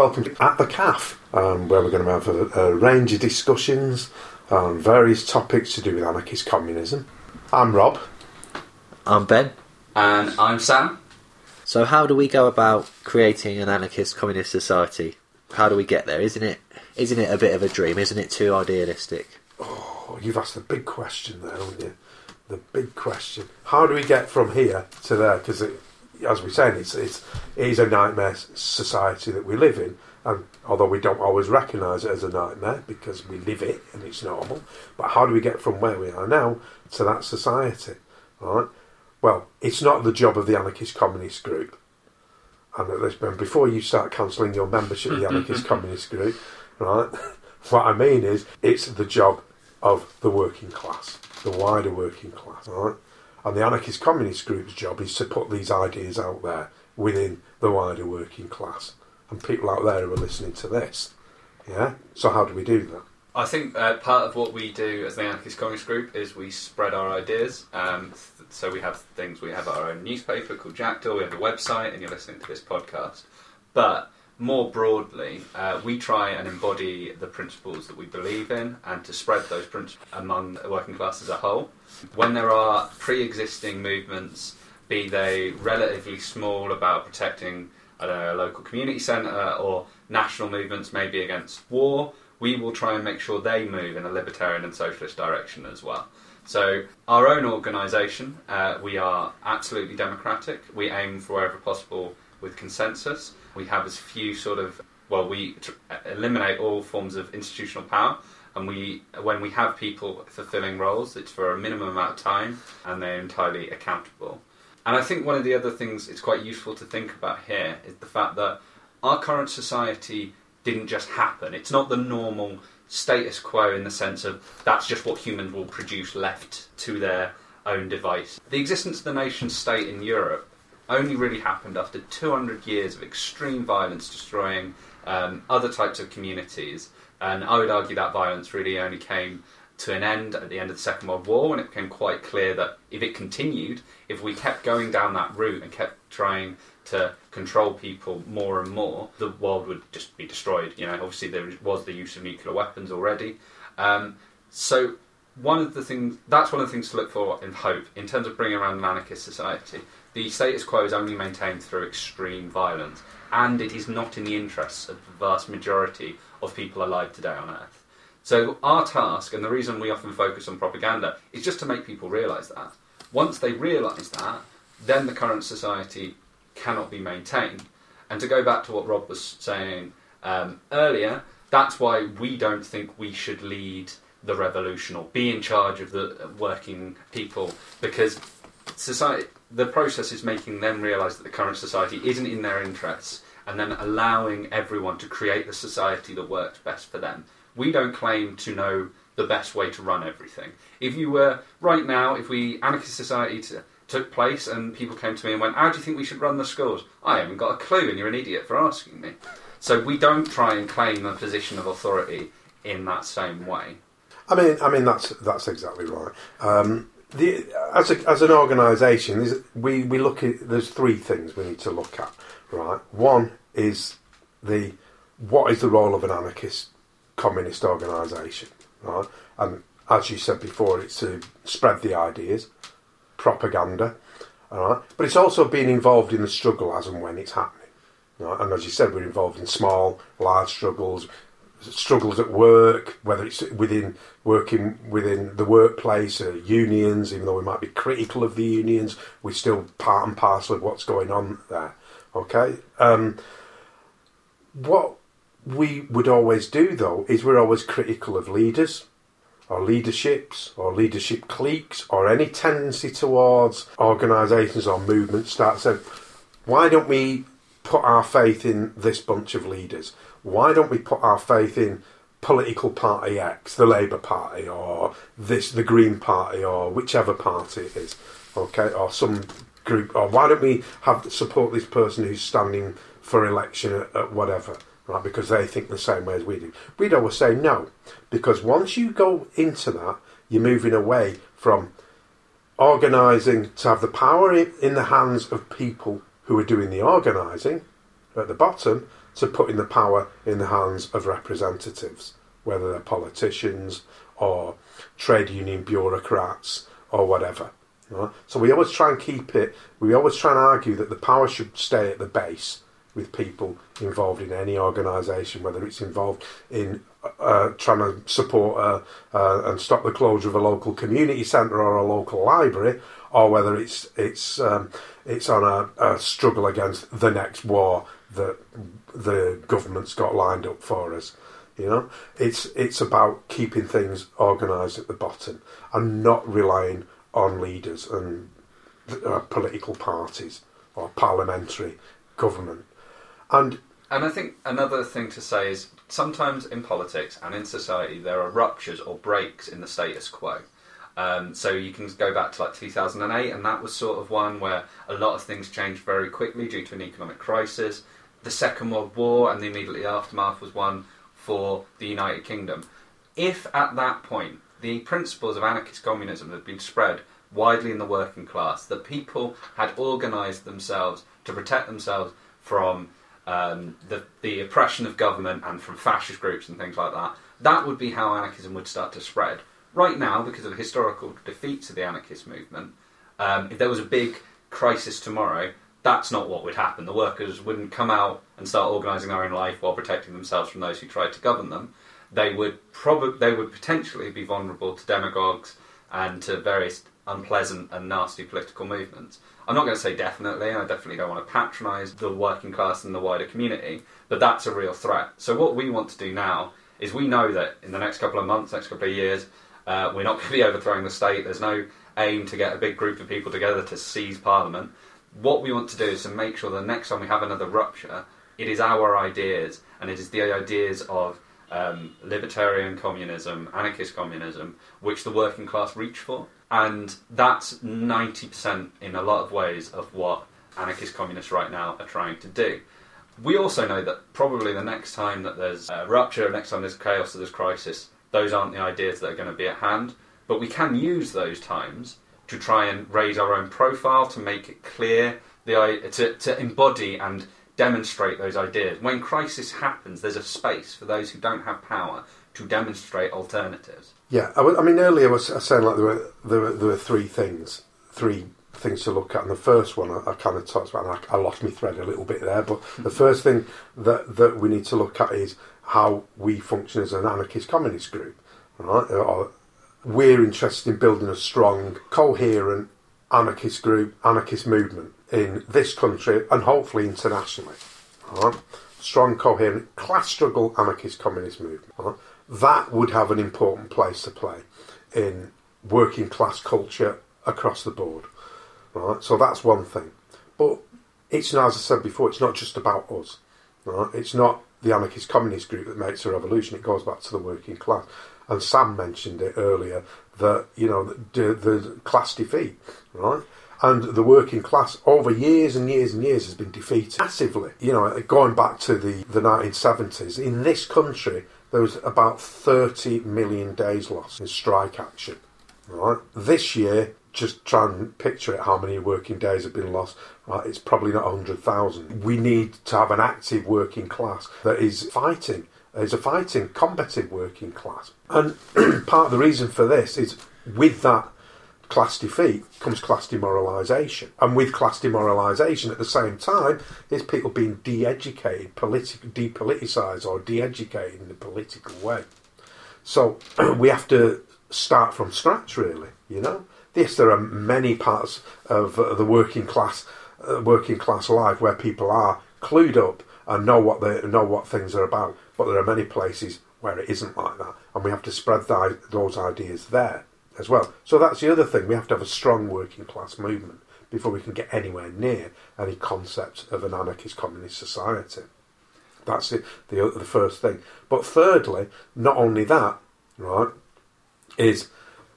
Welcome to At the CAF, um, where we're going to have a, a range of discussions on various topics to do with anarchist communism. I'm Rob. I'm Ben. And I'm Sam. So, how do we go about creating an anarchist communist society? How do we get there? Isn't it? Isn't it a bit of a dream? Isn't it too idealistic? Oh, you've asked the big question there, haven't you? The big question. How do we get from here to there? Because, as we're saying, it's, it's it is a nightmare society that we live in, and although we don't always recognise it as a nightmare because we live it and it's normal, but how do we get from where we are now to that society? Right? Well, it's not the job of the anarchist communist group. And at this point, before you start cancelling your membership of the anarchist communist group, right? What I mean is, it's the job of the working class, the wider working class, right? And the anarchist communist group's job is to put these ideas out there within the wider working class and people out there who are listening to this. Yeah? So, how do we do that? I think uh, part of what we do as the Anarchist Communist Group is we spread our ideas. Um, th- so we have things, we have our own newspaper called Jackdaw, we have a website, and you're listening to this podcast. But more broadly, uh, we try and embody the principles that we believe in and to spread those principles among the working class as a whole. When there are pre existing movements, be they relatively small about protecting know, a local community centre or national movements, maybe against war, we will try and make sure they move in a libertarian and socialist direction as well. So, our own organisation, uh, we are absolutely democratic. We aim for wherever possible with consensus. We have as few sort of, well, we tr- uh, eliminate all forms of institutional power. And we, when we have people fulfilling roles, it's for a minimum amount of time and they're entirely accountable. And I think one of the other things it's quite useful to think about here is the fact that our current society didn't just happen. It's not the normal status quo in the sense of that's just what humans will produce left to their own device. The existence of the nation state in Europe only really happened after 200 years of extreme violence destroying um, other types of communities. And I would argue that violence really only came to an end at the end of the Second World War when it became quite clear that if it continued, if we kept going down that route and kept trying to control people more and more, the world would just be destroyed. You know, obviously there was the use of nuclear weapons already. Um, so one of the things that's one of the things to look for in hope in terms of bringing around an anarchist society. The status quo is only maintained through extreme violence, and it is not in the interests of the vast majority of people alive today on Earth. So our task, and the reason we often focus on propaganda, is just to make people realise that. Once they realise that, then the current society cannot be maintained. And to go back to what Rob was saying um, earlier, that's why we don't think we should lead the revolution or be in charge of the working people, because society, the process is making them realise that the current society isn't in their interests, and then allowing everyone to create the society that works best for them we don't claim to know the best way to run everything. If you were right now, if we anarchist society t- took place and people came to me and went, "How do you think we should run the schools?" I haven't got a clue, and you're an idiot for asking me. So we don't try and claim a position of authority in that same way. I mean, I mean that's that's exactly right. Um, the, as a, as an organisation, we we look at there's three things we need to look at. Right, one is the what is the role of an anarchist communist organisation, right? And as you said before, it's to spread the ideas, propaganda, all right? But it's also being involved in the struggle as and when it's happening, right? And as you said, we're involved in small, large struggles, struggles at work, whether it's within working within the workplace, uh, unions. Even though we might be critical of the unions, we're still part and parcel of what's going on there. Okay. Um, what we would always do, though, is we're always critical of leaders or leaderships or leadership cliques or any tendency towards organisations or movements start saying, why don't we put our faith in this bunch of leaders? Why don't we put our faith in political party X, the Labour Party, or this, the Green Party, or whichever party it is, okay, or some group, or why don't we have support this person who's standing for election at, at whatever? right? Because they think the same way as we do. We'd always say no, because once you go into that, you're moving away from organising to have the power in the hands of people who are doing the organising at the bottom to putting the power in the hands of representatives, whether they're politicians or trade union bureaucrats or whatever. So we always try and keep it, we always try and argue that the power should stay at the base with people involved in any organisation, whether it's involved in uh, trying to support uh, uh, and stop the closure of a local community centre or a local library, or whether it's it's um, it's on a, a, struggle against the next war that the government's got lined up for us. You know, it's it's about keeping things organised at the bottom and not relying on leaders and uh, political parties or parliamentary government. And and I think another thing to say is sometimes in politics and in society there are ruptures or breaks in the status quo. Um, so you can go back to like 2008, and that was sort of one where a lot of things changed very quickly due to an economic crisis. The Second World War and the immediately aftermath was one for the United Kingdom. If at that point the principles of anarchist communism had been spread widely in the working class, that people had organised themselves to protect themselves from um, the, the oppression of government and from fascist groups and things like that, that would be how anarchism would start to spread. Right now, because of historical defeats of the anarchist movement, um, if there was a big crisis tomorrow, that's not what would happen. The workers wouldn't come out and start organising their own life while protecting themselves from those who tried to govern them. They would probably, they would potentially be vulnerable to demagogues and to various unpleasant and nasty political movements. I'm not going to say definitely, I definitely don't want to patronise the working class and the wider community, but that's a real threat. So, what we want to do now is we know that in the next couple of months, next couple of years, uh, we're not going to be overthrowing the state. There's no aim to get a big group of people together to seize Parliament. What we want to do is to make sure the next time we have another rupture, it is our ideas and it is the ideas of um, libertarian communism, anarchist communism, which the working class reach for. And that's 90% in a lot of ways of what anarchist communists right now are trying to do. We also know that probably the next time that there's a rupture, next time there's chaos there's crisis, those aren't the ideas that are going to be at hand. But we can use those times to try and raise our own profile, to make it clear, the, to, to embody and demonstrate those ideas. When crisis happens, there's a space for those who don't have power to demonstrate alternatives. Yeah, I, I mean, earlier I was saying like there were, there were, there were three things, three things to look at. And the first one I, I kind of talked about, and I, I, lost my thread a little bit there. But the hmm. first thing that that we need to look at is how we function as an anarchist communist group. Right? Or we're interested in building a strong, coherent anarchist group, anarchist movement in this country and hopefully internationally. Right? Strong, coherent, class struggle anarchist communist movement. Right? That would have an important place to play in working class culture across the board. Right? So that's one thing. But it's as I said before, it's not just about us. Right? It's not the anarchist communist group that makes a revolution. It goes back to the working class. And Sam mentioned it earlier that you know the, the class defeat, right? and the working class over years and years and years has been defeated massively. You know, going back to the, the 1970s, in this country, there was about 30 million days lost in strike action. Right? This year, just try and picture it how many working days have been lost. Right? It's probably not 100,000. We need to have an active working class that is fighting, is a fighting, combative working class. And part of the reason for this is with that class defeat comes class demoralisation. And with class demoralisation at the same time is people being de-educated, politi- depoliticised or de-educated in a political way. So we have to start from scratch really, you know. Yes, there are many parts of the working class uh, working class life where people are clued up and know what they know what things are about, but there are many places where it isn't like that, and we have to spread those ideas there as well. So that's the other thing. We have to have a strong working class movement before we can get anywhere near any concept of an anarchist communist society. That's it, the, the first thing. But thirdly, not only that, right, is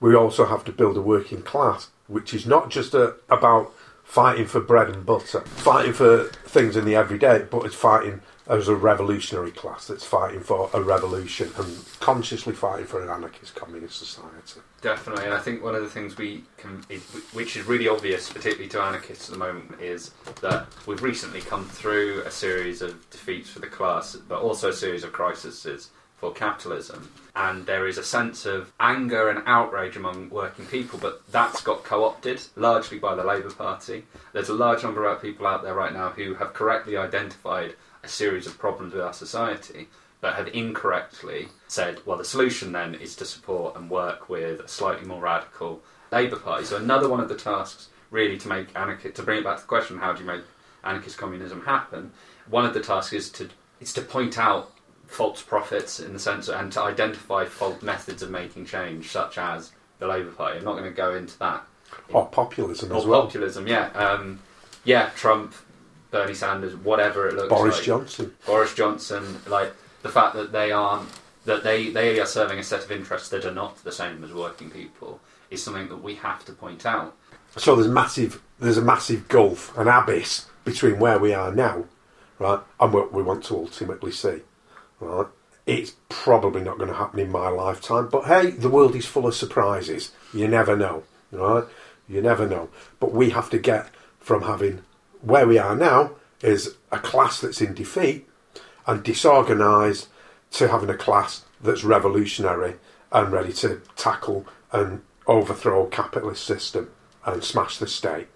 we also have to build a working class, which is not just a, about fighting for bread and butter, fighting for things in the everyday, but it's fighting as a revolutionary class that's fighting for a revolution and consciously fighting for an anarchist communist society. Definitely, and I think one of the things we can, which is really obvious, particularly to anarchists at the moment, is that we've recently come through a series of defeats for the class, but also a series of crises for capitalism. And there is a sense of anger and outrage among working people, but that's got co opted largely by the Labour Party. There's a large number of people out there right now who have correctly identified a series of problems with our society, but have incorrectly said, well, the solution then is to support and work with a slightly more radical Labour Party. So another one of the tasks, really, to make anarchist, to bring it back to the question, how do you make anarchist communism happen? One of the tasks is to is to point out false prophets in the sense of, and to identify false methods of making change, such as the Labour Party. I'm not going to go into that. Or populism Or as well. populism, yeah, um, yeah, Trump, Bernie Sanders, whatever it looks Boris like. Johnson. Boris Johnson, like the fact that they aren't that they they are serving a set of interests that are not the same as working people is something that we have to point out. So there's massive, there's a massive gulf, an abyss between where we are now, right, and what we want to ultimately see, right. It's probably not going to happen in my lifetime, but hey, the world is full of surprises. You never know, right? You never know. But we have to get from having where we are now is a class that's in defeat and disorganised to having a class that's revolutionary and ready to tackle and overthrow capitalist system and smash the state.